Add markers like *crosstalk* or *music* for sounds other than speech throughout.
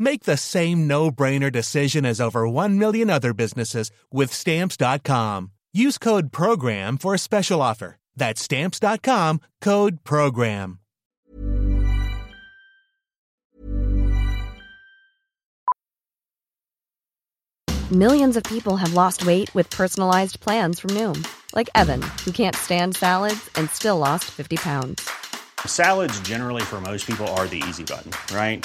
Make the same no-brainer decision as over 1 million other businesses with stamps.com. Use code program for a special offer. That's stamps.com, code program. Millions of people have lost weight with personalized plans from Noom, like Evan, who can't stand salads and still lost 50 pounds. Salads, generally, for most people, are the easy button, right?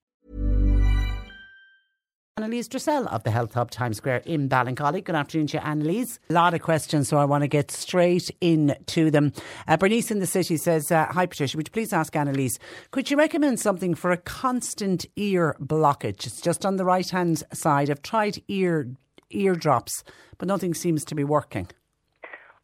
Anneliese Dressel of the Health Hub Times Square in Ballincollig. Good afternoon to you, Anneliese. A lot of questions, so I want to get straight into them. Uh, Bernice in the city says, uh, Hi Patricia, would you please ask Anneliese, could you recommend something for a constant ear blockage? It's just on the right hand side. I've tried ear eardrops, but nothing seems to be working.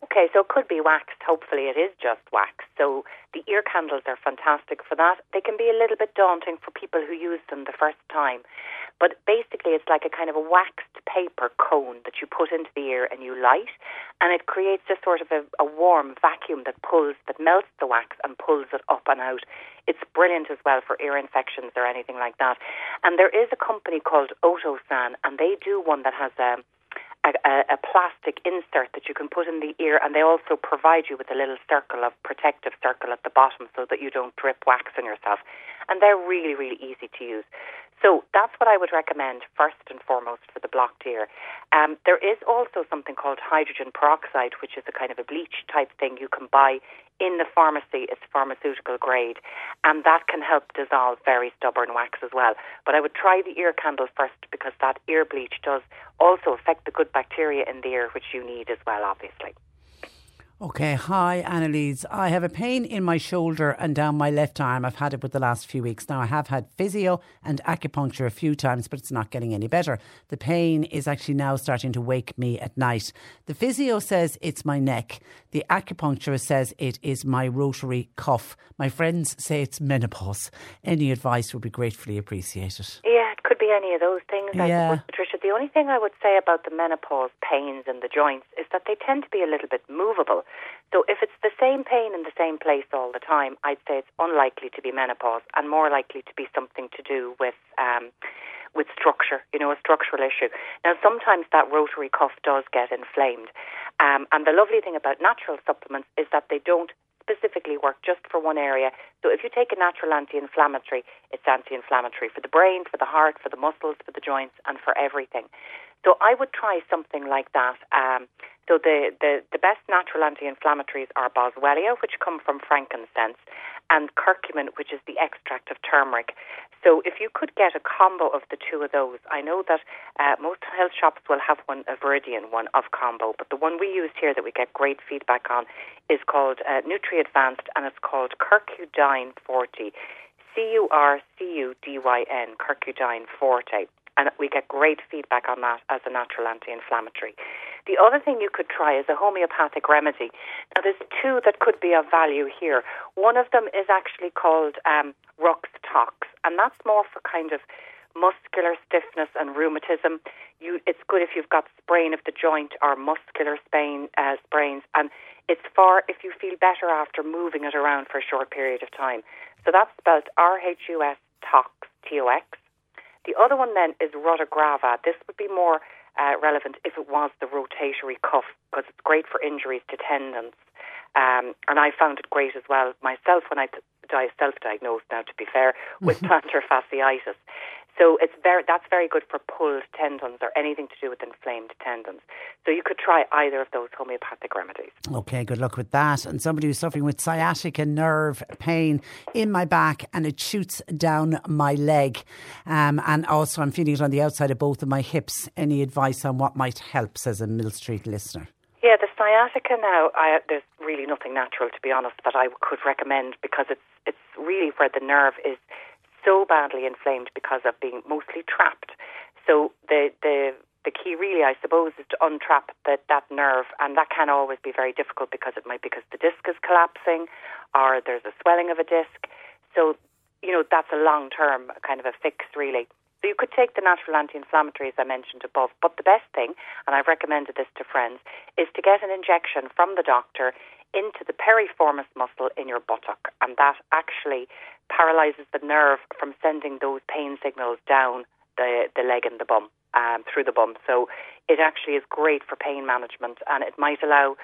Okay, so it could be waxed. Hopefully, it is just wax. So the ear candles are fantastic for that. They can be a little bit daunting for people who use them the first time. But basically, it's like a kind of a waxed paper cone that you put into the ear and you light, and it creates a sort of a, a warm vacuum that pulls, that melts the wax and pulls it up and out. It's brilliant as well for ear infections or anything like that. And there is a company called Otosan, and they do one that has a a, a, plastic insert that you can put in the ear, and they also provide you with a little circle of protective circle at the bottom so that you don't drip wax on yourself. And they're really, really easy to use. So that's what I would recommend first and foremost for the blocked ear. Um, there is also something called hydrogen peroxide, which is a kind of a bleach type thing you can buy in the pharmacy. It's pharmaceutical grade, and that can help dissolve very stubborn wax as well. But I would try the ear candle first because that ear bleach does also affect the good bacteria in the ear, which you need as well, obviously. Okay, hi Anneliese. I have a pain in my shoulder and down my left arm. I've had it for the last few weeks. Now, I have had physio and acupuncture a few times, but it's not getting any better. The pain is actually now starting to wake me at night. The physio says it's my neck. The acupuncturist says it is my rotary cuff. My friends say it's menopause. Any advice would be gratefully appreciated. Yeah, it could be any of those things. Yeah. suppose, Patricia, the only thing I would say about the menopause pains in the joints is that they tend to be a little bit movable. So if it's the same pain in the same place all the time, I'd say it's unlikely to be menopause and more likely to be something to do with um, with structure, you know, a structural issue. Now, sometimes that rotary cuff does get inflamed. Um, and the lovely thing about natural supplements is that they don't specifically work just for one area. So if you take a natural anti-inflammatory, it's anti-inflammatory for the brain, for the heart, for the muscles, for the joints, and for everything. So I would try something like that. Um, So the, the, the best natural anti-inflammatories are boswellia, which come from frankincense, and curcumin, which is the extract of turmeric. So if you could get a combo of the two of those, I know that uh, most health shops will have one, a Viridian one of combo, but the one we used here that we get great feedback on is called uh, Nutri Advanced, and it's called Curcudyn Forte. C-U-R-C-U-D-Y-N, Curcudyn Forte. And we get great feedback on that as a natural anti-inflammatory. The other thing you could try is a homeopathic remedy. Now, there's two that could be of value here. One of them is actually called um, Rhus Tox, and that's more for kind of muscular stiffness and rheumatism. You, it's good if you've got sprain of the joint or muscular sprain, uh, sprains, and it's for if you feel better after moving it around for a short period of time. So that's spelled R H U S Tox T O X. The other one then is Rutagrava. This would be more uh, relevant if it was the rotatory cuff because it's great for injuries to tendons. Um, and I found it great as well myself when I t- self-diagnosed now, to be fair, with plantar fasciitis. So it's very that's very good for pulled tendons or anything to do with inflamed tendons. So you could try either of those homeopathic remedies. Okay, good luck with that. And somebody who's suffering with sciatica nerve pain in my back and it shoots down my leg, um, and also I'm feeling it on the outside of both of my hips. Any advice on what might help? Says a Mill Street listener. Yeah, the sciatica now, I, there's really nothing natural to be honest that I could recommend because it's it's really where the nerve is so badly inflamed because of being mostly trapped. So the the the key really, I suppose, is to untrap that that nerve, and that can always be very difficult because it might be because the disc is collapsing, or there's a swelling of a disc. So you know that's a long term kind of a fix, really. So you could take the natural anti-inflammatories I mentioned above, but the best thing, and I've recommended this to friends, is to get an injection from the doctor into the piriformis muscle in your buttock, and that actually paralyzes the nerve from sending those pain signals down the, the leg and the bum, um, through the bum. So it actually is great for pain management, and it might allow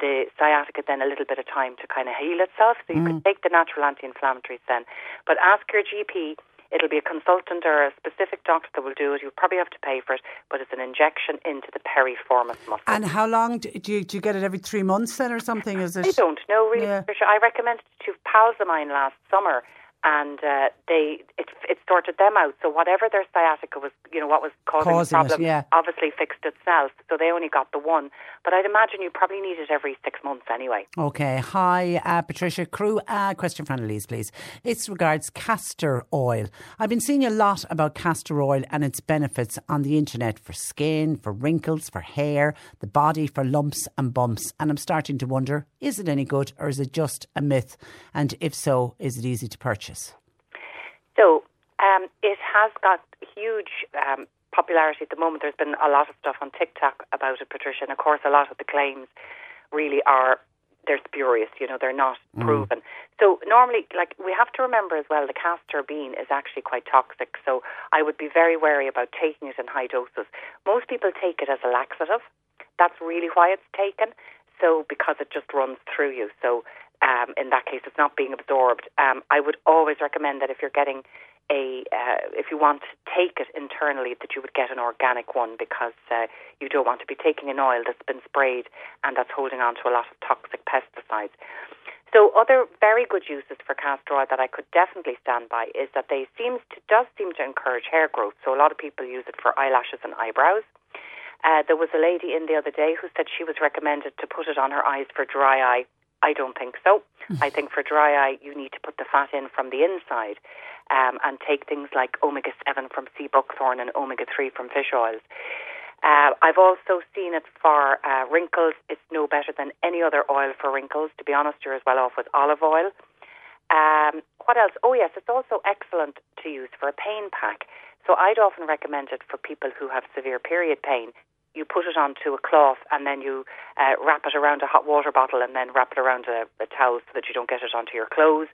the sciatica then a little bit of time to kind of heal itself. So you mm. could take the natural anti-inflammatories then, but ask your GP It'll be a consultant or a specific doctor that will do it. You'll probably have to pay for it, but it's an injection into the piriformis muscle. And how long do you, do you get it every three months then, or something? Is it? I don't know really. Yeah. I recommended to pals of mine last summer, and uh, they it it sorted them out. So whatever their sciatica was, you know, what was causing, causing the problem, it, yeah. obviously fixed itself. So they only got the one. But I'd imagine you probably need it every six months anyway. Okay. Hi, uh, Patricia Crew. Uh, question for Anneliese, please. It's regards castor oil. I've been seeing a lot about castor oil and its benefits on the internet for skin, for wrinkles, for hair, the body, for lumps and bumps. And I'm starting to wonder: is it any good, or is it just a myth? And if so, is it easy to purchase? So um, it has got huge um, popularity at the moment. There's been a lot of stuff on TikTok about it, Patricia, and of course, a lot of the claims really are they're spurious. You know, they're not mm. proven. So normally, like we have to remember as well, the castor bean is actually quite toxic. So I would be very wary about taking it in high doses. Most people take it as a laxative. That's really why it's taken. So because it just runs through you. So um, in that case, it's not being absorbed. Um, I would always recommend that if you're getting a, uh, if you want to take it internally, that you would get an organic one because uh, you don't want to be taking an oil that's been sprayed and that's holding on to a lot of toxic pesticides. So, other very good uses for castor oil that I could definitely stand by is that they seems to does seem to encourage hair growth. So, a lot of people use it for eyelashes and eyebrows. Uh, there was a lady in the other day who said she was recommended to put it on her eyes for dry eye I don't think so. I think for dry eye, you need to put the fat in from the inside um, and take things like omega 7 from sea buckthorn and omega 3 from fish oils. Uh, I've also seen it for uh, wrinkles. It's no better than any other oil for wrinkles. To be honest, you're as well off with olive oil. Um, what else? Oh, yes, it's also excellent to use for a pain pack. So I'd often recommend it for people who have severe period pain you put it onto a cloth and then you uh, wrap it around a hot water bottle and then wrap it around a, a, towel so that you don't get it onto your clothes.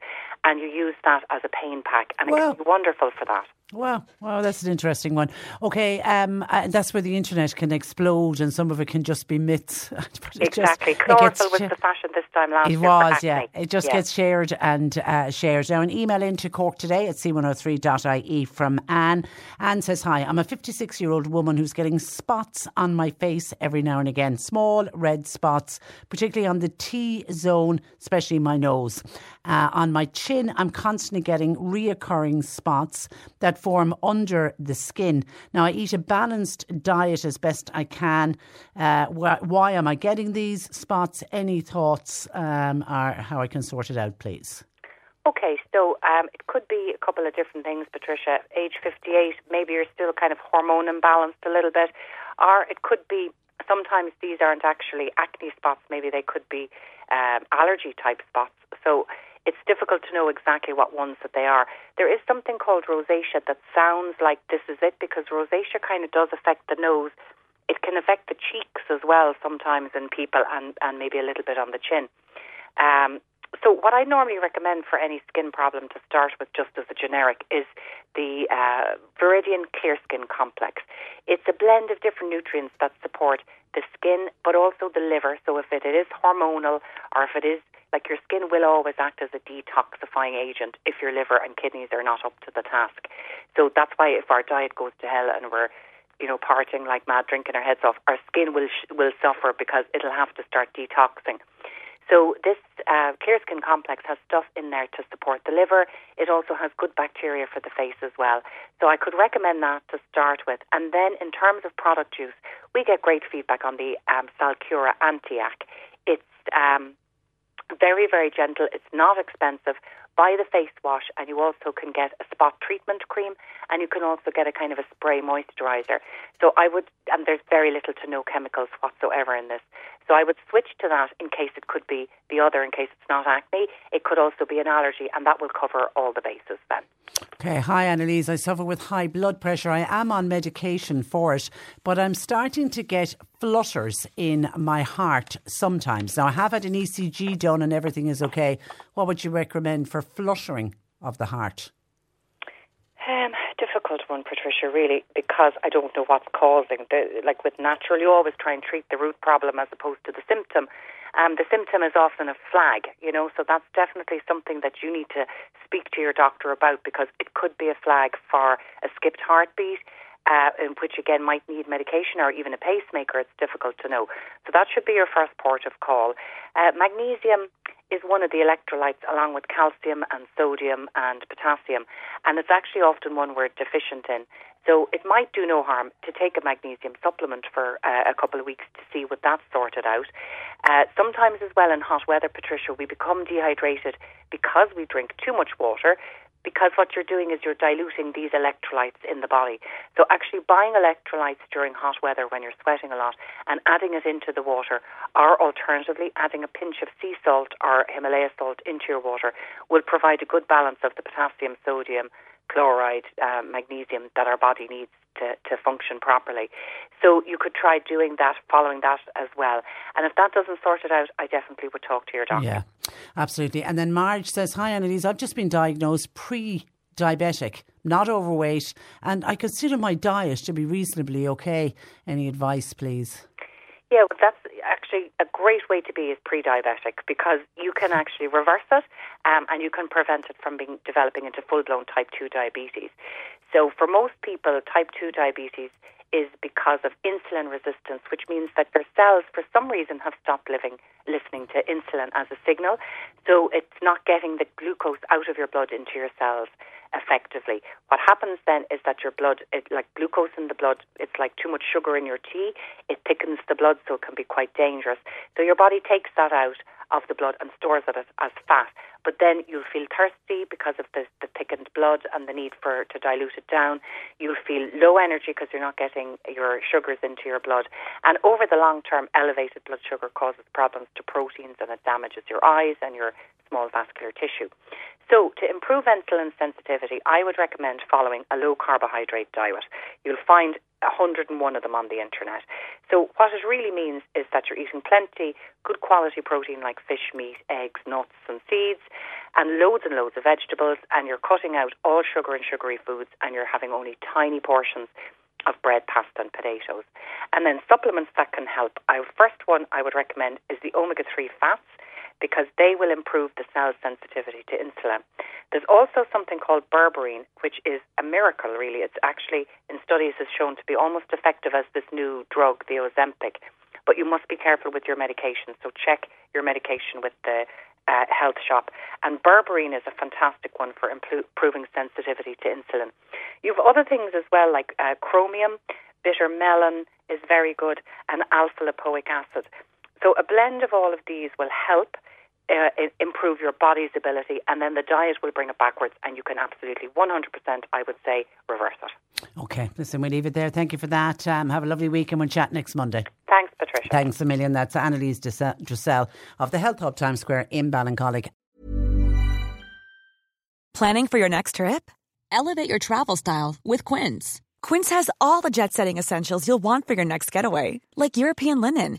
And you use that as a pain pack, and well, it can be wonderful for that. Well, well, that's an interesting one. Okay, um, uh, that's where the internet can explode, and some of it can just be myths. *laughs* exactly, chlorophyll was the fashion this time last it year. It was, yeah. It just yeah. gets shared and uh, shared. Now, an email into Cork today at c103.ie from Anne. Anne says, "Hi, I'm a 56 year old woman who's getting spots on my face every now and again, small red spots, particularly on the T zone, especially my nose. Uh, on my chin, I'm constantly getting reoccurring spots that form under the skin. Now, I eat a balanced diet as best I can. Uh, wh- why am I getting these spots? Any thoughts um, are how I can sort it out, please? Okay, so um, it could be a couple of different things, Patricia. Age 58, maybe you're still kind of hormone imbalanced a little bit, or it could be sometimes these aren't actually acne spots, maybe they could be um, allergy type spots. So it's difficult to know exactly what ones that they are. There is something called rosacea that sounds like this is it because rosacea kind of does affect the nose. It can affect the cheeks as well sometimes in people and, and maybe a little bit on the chin. Um, so what I normally recommend for any skin problem to start with, just as a generic, is the uh, Viridian Clear Skin Complex. It's a blend of different nutrients that support the skin, but also the liver. So if it is hormonal or if it is like your skin will always act as a detoxifying agent if your liver and kidneys are not up to the task. So that's why if our diet goes to hell and we're you know partying like mad, drinking our heads off, our skin will will suffer because it'll have to start detoxing. So this uh, Clear Skin Complex has stuff in there to support the liver. It also has good bacteria for the face as well. So I could recommend that to start with. And then in terms of product use, we get great feedback on the um, Salcura Antiac. It's um, very, very gentle. It's not expensive. Buy the face wash, and you also can get a spot treatment cream, and you can also get a kind of a spray moisturizer. So I would, and there's very little to no chemicals whatsoever in this. So I would switch to that in case it could be the other, in case it's not acne. It could also be an allergy, and that will cover all the bases then. Okay, hi Anneliese. I suffer with high blood pressure. I am on medication for it, but I'm starting to get flutters in my heart sometimes. Now, I have had an ECG done and everything is okay. What would you recommend for fluttering of the heart? Um, difficult one, Patricia, really, because I don't know what's causing. The, like with natural, you always try and treat the root problem as opposed to the symptom. Um, the symptom is often a flag, you know, so that's definitely something that you need to speak to your doctor about because it could be a flag for a skipped heartbeat. Uh, which again might need medication or even a pacemaker, it's difficult to know. So that should be your first port of call. Uh, magnesium is one of the electrolytes along with calcium and sodium and potassium, and it's actually often one we're deficient in. So it might do no harm to take a magnesium supplement for uh, a couple of weeks to see what that's sorted out. Uh, sometimes as well in hot weather, Patricia, we become dehydrated because we drink too much water because what you're doing is you're diluting these electrolytes in the body. So actually buying electrolytes during hot weather when you're sweating a lot and adding it into the water or alternatively adding a pinch of sea salt or Himalaya salt into your water will provide a good balance of the potassium, sodium, chloride, uh, magnesium that our body needs to, to function properly. So you could try doing that, following that as well. And if that doesn't sort it out, I definitely would talk to your doctor. Yeah, absolutely. And then Marge says, Hi, Anneliese, I've just been diagnosed pre diabetic, not overweight, and I consider my diet to be reasonably okay. Any advice, please? Yeah, that's actually a great way to be is pre-diabetic because you can actually reverse it um, and you can prevent it from being developing into full-blown type 2 diabetes. So for most people, type 2 diabetes is because of insulin resistance, which means that your cells, for some reason, have stopped living, listening to insulin as a signal. So it's not getting the glucose out of your blood into your cells effectively. What happens then is that your blood, it, like glucose in the blood, it's like too much sugar in your tea. It thickens the blood, so it can be quite dangerous. So your body takes that out of the blood and stores it as, as fat. But then you'll feel thirsty because of the, the thickened blood and the need for to dilute it down. You'll feel low energy because you're not getting your sugars into your blood. And over the long term, elevated blood sugar causes problems to proteins and it damages your eyes and your small vascular tissue. So, to improve insulin sensitivity, I would recommend following a low carbohydrate diet. You'll find 101 of them on the internet. So, what it really means is that you're eating plenty good quality protein like fish, meat, eggs, nuts, and seeds. and loads and loads of vegetables, and you're cutting out all sugar and sugary foods, and you're having only tiny portions of bread, pasta, and potatoes. And then supplements that can help. Our first one I would recommend is the omega 3 fats because they will improve the cell's sensitivity to insulin. There's also something called berberine, which is a miracle, really. It's actually, in studies, has shown to be almost effective as this new drug, the Ozempic. But you must be careful with your medication, so check your medication with the uh, health shop. And berberine is a fantastic one for improving sensitivity to insulin. You have other things as well, like uh, chromium, bitter melon is very good, and alpha lipoic acid. So a blend of all of these will help uh, improve your body's ability, and then the diet will bring it backwards, and you can absolutely 100%, I would say, reverse it. Okay, listen, we leave it there. Thank you for that. Um, have a lovely week, and we'll chat next Monday. Thanks, Patricia. Thanks a million. That's Anneliese Dressel of the Health Hub Times Square in Ballincollig. Planning for your next trip? Elevate your travel style with Quince. Quince has all the jet setting essentials you'll want for your next getaway, like European linen